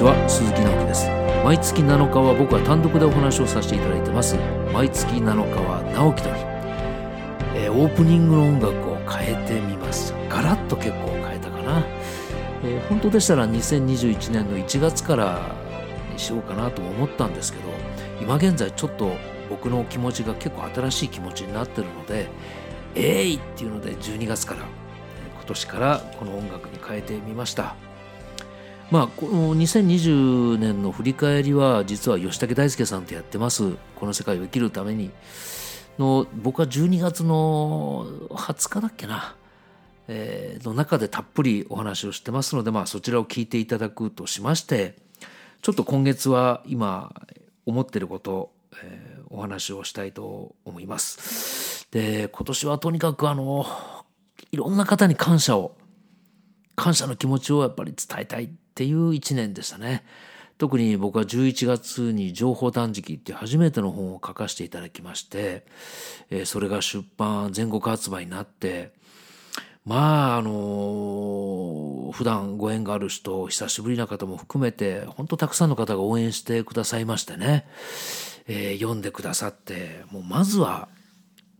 ちは鈴木直樹です。毎月7日は僕は単独でお話をさせていただいてます。毎月7日は直樹の日、えー、オープニングの音楽を変えてみますガラッと結構変えたかな、えー、本当でしたら2021年の1月からにしようかなと思ったんですけど今現在ちょっと僕の気持ちが結構新しい気持ちになってるのでえいっていうので12月から今年からこの音楽に変えてみました。まあこの2020年の振り返りは実は吉武大輔さんとやってます。この世界を生きるために。の僕は12月の20日だっけな、えー、の中でたっぷりお話をしてますので、まあ、そちらを聞いていただくとしましてちょっと今月は今思ってること、えー、お話をしたいと思います。で今年はとにかくあのいろんな方に感謝を感謝の気持ちをやっぱり伝えたい。っていう一年でしたね。特に僕は11月に情報断食っていう初めての本を書かせていただきまして、え、それが出版全国発売になって、まあ、あのー、普段ご縁がある人、久しぶりな方も含めて、本当たくさんの方が応援してくださいましてね、え、読んでくださって、もうまずは、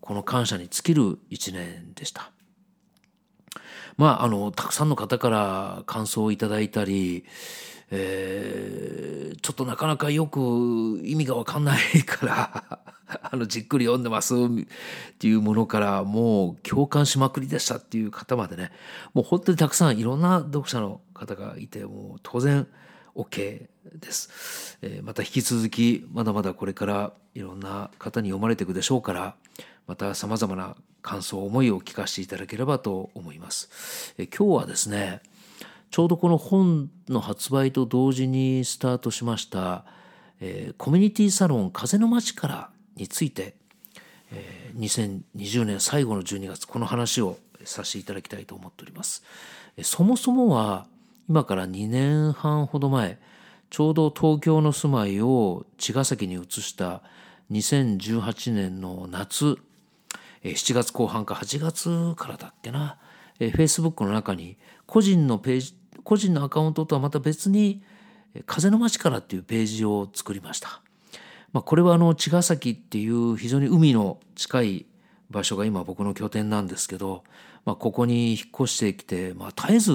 この感謝に尽きる一年でした。まあ、あの、たくさんの方から感想をいただいたり、えー、ちょっとなかなかよく意味がわかんないから あの、じっくり読んでますっていうものから、もう共感しまくりでしたっていう方までね、もう本当にたくさんいろんな読者の方がいて、もう当然 OK です。えー、また引き続き、まだまだこれからいろんな方に読まれていくでしょうから、また様々な感想、思いを聞かせていただければと思います。え今日はですね、ちょうどこの本の発売と同時にスタートしました、えー、コミュニティサロン風の街からについて、えー、2020年最後の12月この話をさせていただきたいと思っております。そもそもは今から2年半ほど前ちょうど東京の住まいを茅ヶ崎に移した2018年の夏7月後半か8月からだっけな、えー、Facebook の中に個人のページ個人のアカウントとはまた別に「風の街から」っていうページを作りました。まあ、これはあの茅ヶ崎っていう非常に海の近い場所が今僕の拠点なんですけど、まあ、ここに引っ越してきて、まあ、絶えず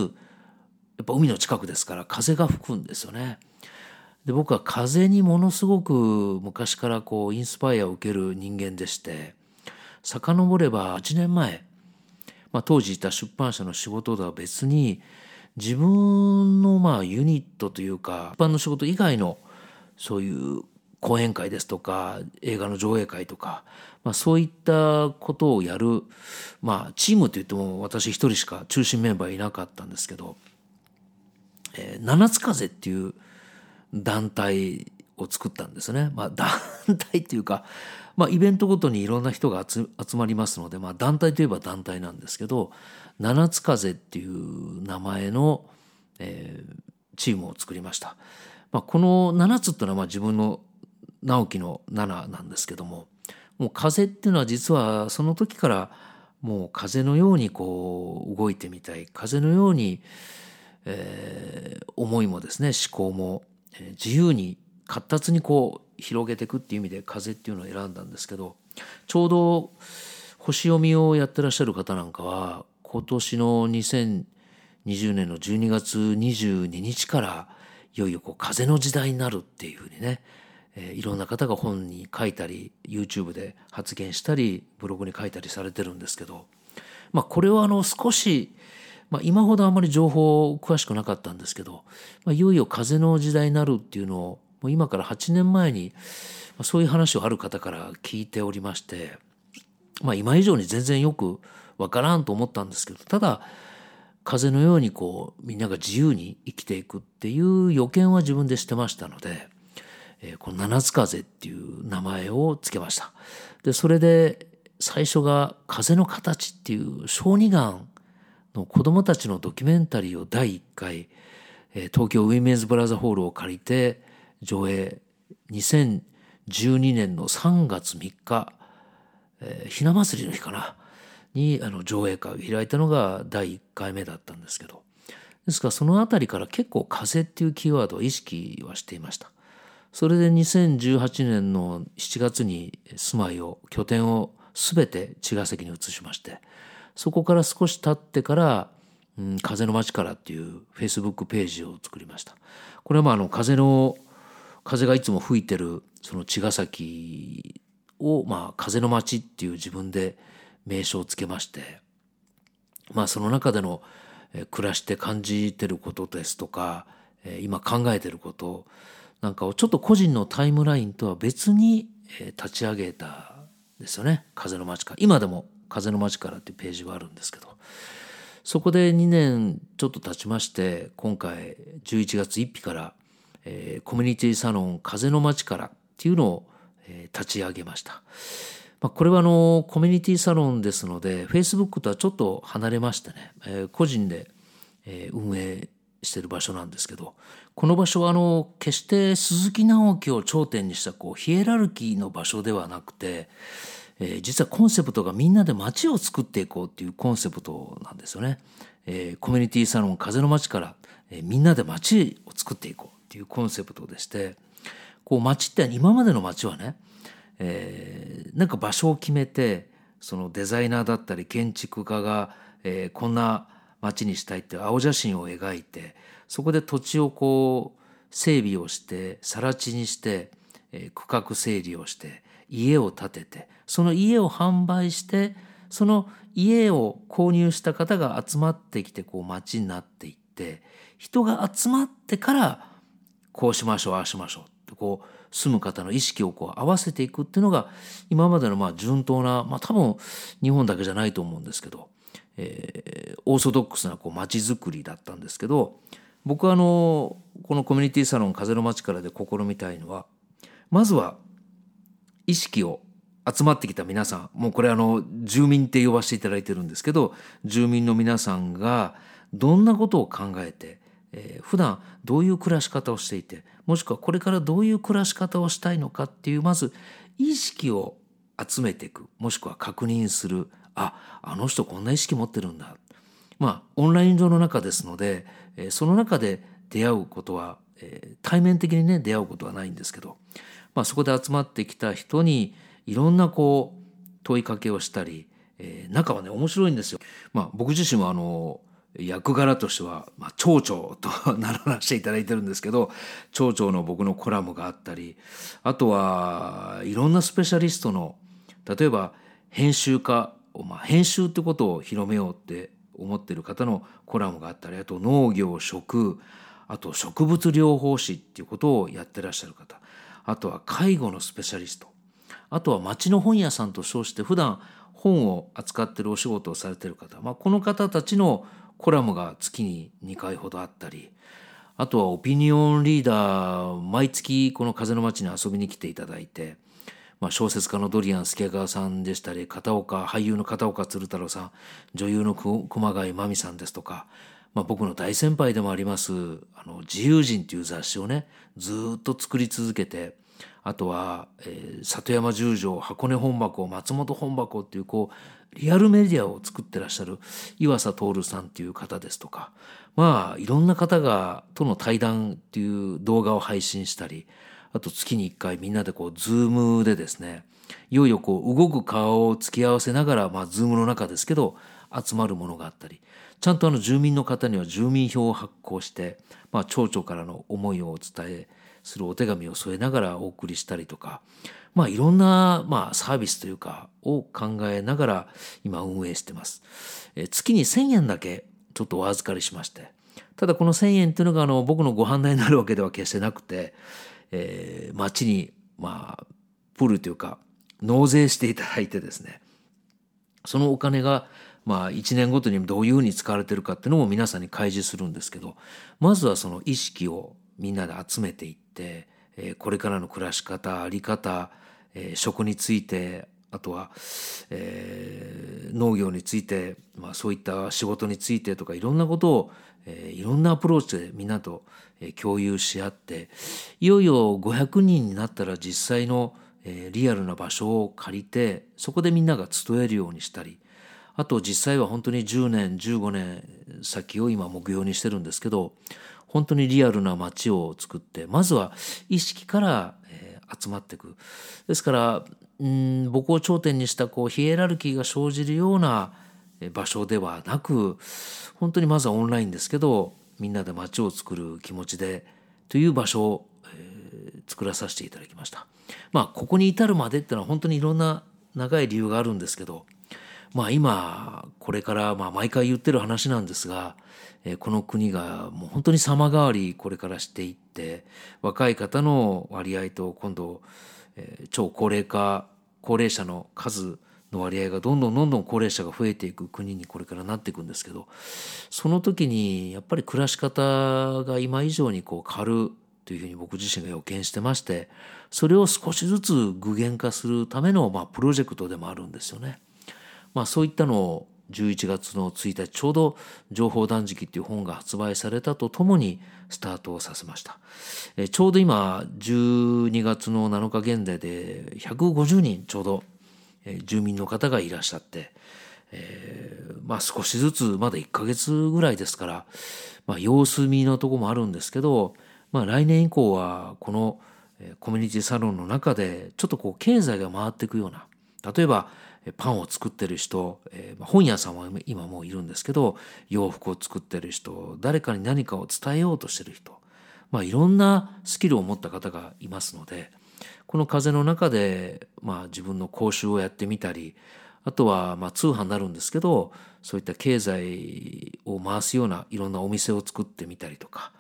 やっぱ海の近くですから風が吹くんですよね。で僕は風にものすごく昔からこうインスパイアを受ける人間でして遡れば8年前、まあ、当時いた出版社の仕事とは別に自分のまあユニットというか一般の仕事以外のそういう講演会ですとか映画の上映会とか、まあ、そういったことをやる、まあ、チームといっても私一人しか中心メンバーいなかったんですけど「えー、七つ風」っていう団体を作ったんですね。まあ、団体っていうか、まあ、イベントごとにいろんな人が集まりますので、まあ、団体といえば団体なんですけど七つ風っていう名前の、えー、チームを作りました。まあ、この7つっていうのはまあ自分の直樹の7なんですけどももう風っていうのは実はその時からもう風のようにこう動いてみたい風のように、えー、思いもですね思考も自由に活発にこう広げていくっていう意味で風っていうのを選んだんですけどちょうど星読みをやってらっしゃる方なんかは今年の2020年の12月22日からいよいよこう風の時代になるっていうふうにね、えー、いろんな方が本に書いたり YouTube で発言したりブログに書いたりされてるんですけど、まあ、これはあの少しまあ、今ほどあまり情報詳しくなかったんですけど、まあ、いよいよ風の時代になるっていうのをもう今から8年前に、そういう話をある方から聞いておりまして、まあ、今以上に全然よくわからんと思ったんですけどただ風のようにこうみんなが自由に生きていくっていう予見は自分でしてましたので、えー、この七つ風っていう名前を付けました。でそれで最初が「風の形」っていう小児がんの子供たちのドキュメンタリーを第1回、え東京ウィメンズブラザーホールを借りて上映。2012年の3月3日、えー、ひな祭りの日かな。にあの上映会を開いたのが第1回目だったんですけど。ですからその辺りから結構風っていうキーワードを意識はしていました。それで2018年の7月に住まいを拠点を全て茅ヶ崎に移しましてそこから少し経ってから「うん、風の街から」っていうフェイスブックページを作りました。これはまああの風の風がいつも吹いてるその茅ヶ崎をまあ風の街っていう自分で名称をつけましてまあその中での暮らして感じてることですとか今考えてることなんかをちょっと個人のタイムラインとは別に立ち上げたですよね「風の街から」今でも「風の街から」っていうページはあるんですけど。そこで2年ちょっと経ちまして今回11月1日から、えー、コミュニティサロン「風の街から」っていうのを、えー、立ち上げました。まあ、これはあのコミュニティサロンですので Facebook とはちょっと離れましてね、えー、個人で、えー、運営してる場所なんですけどこの場所はあの決して鈴木直樹を頂点にしたこうヒエラルキーの場所ではなくて、えー、実はコンセプトがみんなで街を作っていこうっていうコンセプトなんですよね。えー、コミュニティサロン風の街から、えー、みんなで街を作っていこうていうコンセプトでしてこう街って今までの街はね、えー、なんか場所を決めてそのデザイナーだったり建築家が、えー、こんな街にしたいって青写真を描いてそこで土地をこう整備をして更地にして、えー、区画整理をして家を建ててその家を販売してその家を購入した方が集まってきてこう街になっていって人が集まってからこうしましょうああしましょう。ってこう住む方の意識をこう合わせていくっていうのが今までのまあ順当なまあ多分日本だけじゃないと思うんですけどえー、オーソドックスなこう街づくりだったんですけど僕はあのこのコミュニティサロン「風の街から」で試みたいのはまずは意識を集まってきた皆さんもうこれあの住民って呼ばせていただいてるんですけど住民の皆さんがどんなことを考えて、えー、普段どういう暮らし方をしていてもしくはこれからどういう暮らし方をしたいのかっていうまず意識を集めていくもしくは確認するああの人こんな意識持ってるんだまあオンライン上の中ですので、えー、その中で出会うことは、えー、対面的にね出会うことはないんですけど、まあ、そこで集まってきた人にいろんなこう問いかけをしたり、えー、中はね面白いんですよ。まあ、僕自身はあの役柄としては、まあ、町長と名乗らせていただいてるんですけど町長の僕のコラムがあったりあとはいろんなスペシャリストの例えば編集家まあ、編集ってことを広めようって思ってる方のコラムがあったりあと農業食あと植物療法士っていうことをやってらっしゃる方あとは介護のスペシャリストあとは町の本屋さんと称して普段本を扱ってるお仕事をされてる方、まあ、この方たちのコラムが月に2回ほどあったりあとはオピニオンリーダー毎月この風の街に遊びに来ていただいてまあ、小説家のドリアン助川さんでしたり片岡俳優の片岡鶴太郎さん女優の熊谷真美さんですとか、まあ、僕の大先輩でもありますあの自由人という雑誌をねずっと作り続けてあとは、えー、里山十条箱根本箱松本本箱っていうこうリアルメディアを作ってらっしゃる岩佐徹さんっていう方ですとか。まあいろんな方がとの対談っていう動画を配信したりあと月に1回みんなでこうズームでですねいよいよこう動く顔を突き合わせながらまあズームの中ですけど集まるものがあったり。ちゃんとあの住民の方には住民票を発行して、まあ、町長からの思いを伝えするお手紙を添えながらお送りしたりとか、まあ、いろんな、まあ、サービスというかを考えながら今運営してます。え月に1,000円だけちょっとお預かりしましてただこの1,000円っていうのがあの僕のご飯代になるわけでは決してなくてえー、町にまあプールというか納税していただいてですねそのお金がまあ1年ごとにどういうふうに使われてるかっていうのも皆さんに開示するんですけどまずはその意識をみんなで集めていって、えー、これからの暮らし方あり方、えー、食についてあとは、えー、農業について、まあ、そういった仕事についてとかいろんなことを、えー、いろんなアプローチでみんなと共有し合っていよいよ500人になったら実際のリアルな場所を借りてそこでみんなが集えるようにしたりあと実際は本当に10年15年先を今目標にしてるんですけど本当にリアルな街を作ってまずは意識から、えー、集まっていくですからうん僕を頂点にしたこうヒエラルキーが生じるような場所ではなく本当にまずはオンラインですけどみんなで街を作る気持ちでという場所を、えー、作らさせていただきました。まあここに至るまでっていうのは本当にいろんな長い理由があるんですけどまあ今これからまあ毎回言ってる話なんですが、え、この国がもう本当に様変わりこれからしていって若い方の割合と今度、え、超高齢化高齢者の数の割合がどんどんどんどん高齢者が増えていく国にこれからなっていくんですけどその時にやっぱり暮らし方が今以上にこう変わるというふうに僕自身が予見してましてそれを少しずつ具現化するためのまあプロジェクトでもあるんですよね。まあ、そういったのを11月の1日ちょうど「情報断食」っていう本が発売されたとともにスタートをさせました。えちょうど今12月の7日現在で150人ちょうど住民の方がいらっしゃって、えー、まあ少しずつまだ1ヶ月ぐらいですから、まあ、様子見のとこもあるんですけど、まあ、来年以降はこのコミュニティサロンの中でちょっとこう経済が回っていくような例えばパンを作ってる人、えー、本屋さんは今もういるんですけど洋服を作ってる人誰かに何かを伝えようとしてる人、まあ、いろんなスキルを持った方がいますのでこの風の中で、まあ、自分の講習をやってみたりあとはまあ通販になるんですけどそういった経済を回すようないろんなお店を作ってみたりとか、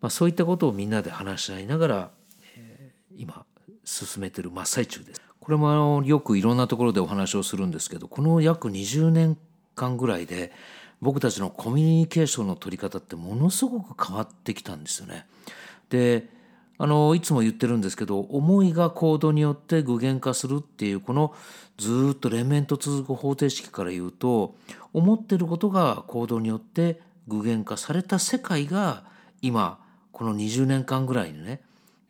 まあ、そういったことをみんなで話し合いながら、え、今進めてる真っ最中です。これもよくいろんなところでお話をするんですけどこの約20年間ぐらいで僕たちのコミュニケーションの取り方ってものすごく変わってきたんですよね。であのいつも言ってるんですけど思いが行動によって具現化するっていうこのずっと連綿と続く方程式から言うと思ってることが行動によって具現化された世界が今この20年間ぐらいにね、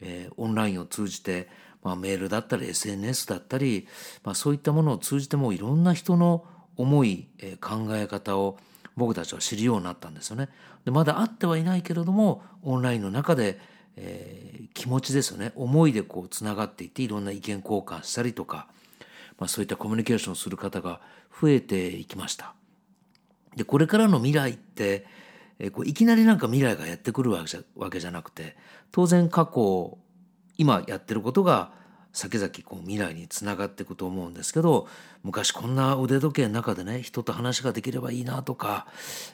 えー、オンラインを通じてまあ、メールだったり SNS だったり、まあ、そういったものを通じてもいろんな人の思い、え考え方を僕たちは知るようになったんですよね。でまだ会ってはいないけれどもオンラインの中で、えー、気持ちですよね思いでこうつながっていっていろんな意見交換したりとか、まあ、そういったコミュニケーションをする方が増えていきました。でこれからの未来って、えー、こういきなりなんか未来がやってくるわけじゃわけじゃなくて当然過去今やってることが先々こう未来につながっていくと思うんですけど昔こんな腕時計の中でね人と話ができればいいなとか、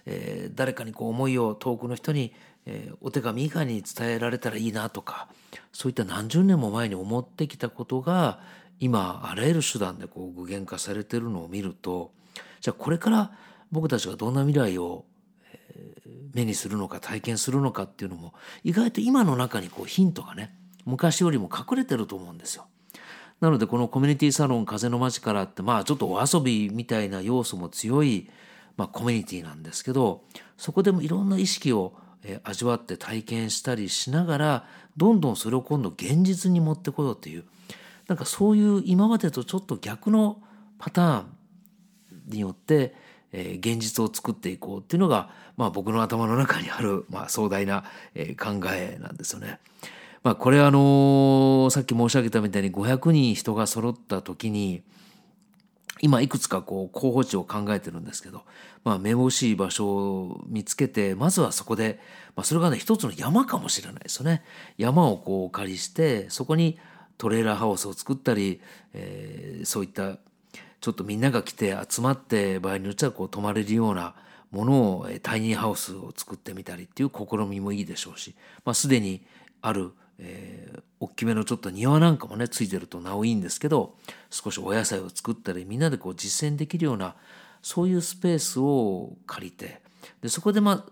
えー、誰かにこう思いを遠くの人に、えー、お手紙以外に伝えられたらいいなとかそういった何十年も前に思ってきたことが今あらゆる手段でこう具現化されてるのを見るとじゃあこれから僕たちがどんな未来を目にするのか体験するのかっていうのも意外と今の中にこうヒントがね昔よりも隠れてると思うんですよ。なのでこのコミュニティサロン風の街からってまあちょっとお遊びみたいな要素も強い、まあ、コミュニティなんですけどそこでもいろんな意識を味わって体験したりしながらどんどんそれを今度現実に持ってこようというなんかそういう今までとちょっと逆のパターンによって、現実を作っていこうっていうのが、まあ、僕の頭の中にある、まあ、壮大な、考えなんですよね。まあ、これあのさっき申し上げたみたいに500人人が揃った時に今いくつかこう候補地を考えてるんですけど、まあ、めぼしい場所を見つけてまずはそこで、まあ、それがね一つの山かもしれないですよね。山をこうお借りしてそこにトレーラーハウスを作ったり、えー、そういったちょっとみんなが来て集まって場合によってはこう泊まれるようなものをタイニーハウスを作ってみたりっていう試みもいいでしょうし、まあ、すでにあるえー、大きめのちょっと庭なんかもねついてるとなおいいんですけど少しお野菜を作ったりみんなでこう実践できるようなそういうスペースを借りてでそこでまあ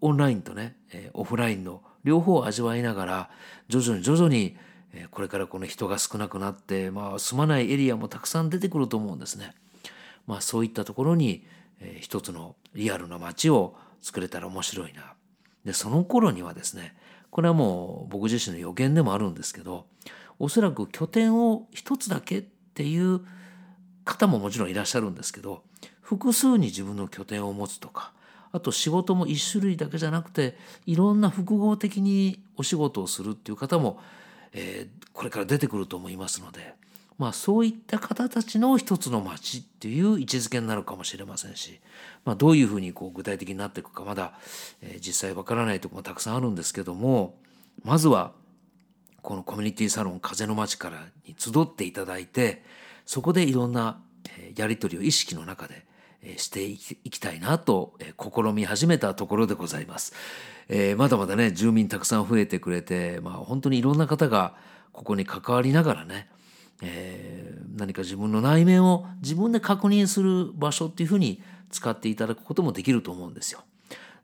オンラインとね、えー、オフラインの両方を味わいながら徐々に徐々に、えー、これからこの人が少なくなって、まあ、住まないエリアもたくさん出てくると思うんですね。まあ、そういったところに、えー、一つのリアルな街を作れたら面白いな。でその頃にはですねこれはもう僕自身の予言でもあるんですけどおそらく拠点を一つだけっていう方ももちろんいらっしゃるんですけど複数に自分の拠点を持つとかあと仕事も一種類だけじゃなくていろんな複合的にお仕事をするっていう方も、えー、これから出てくると思いますので、まあ、そういった方たちの一つの街っていう位置づけになるかもしれませんし、まあ、どういうふうにこう具体的になっていくかまだ、えー、実際わからないとこもたくさんあるんですけどもまずはこのコミュニティサロン風の街からに集っていただいてそこでいろんなやり取りを意識の中でしていきたいなと試み始めたところでございます。えー、まだまだね住民たくさん増えてくれて、まあ、本当にいろんな方がここに関わりながらね、何か自分の内面を自分で確認する場所っていうふうに使っていただくこともできると思うんですよ。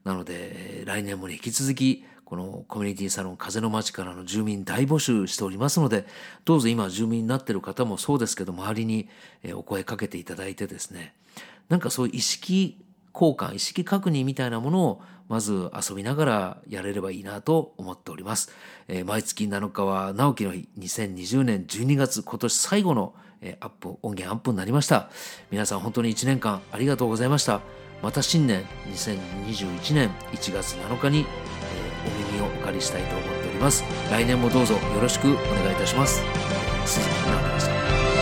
なので来年もね引き続きこのコミュニティサロン風の街からの住民大募集しておりますのでどうぞ今住民になってる方もそうですけど周りにお声かけていただいてですねなんかそういう意識交換意識確認みたいなものをまず遊びながらやれればいいなと思っております。えー、毎月7日は直樹の日2020年12月今年最後のえアップ音源アップになりました。皆さん本当に1年間ありがとうございました。また新年2021年1月7日に、え、お耳をお借りしたいと思っております。来年もどうぞよろしくお願いいたします。鈴木直樹でした。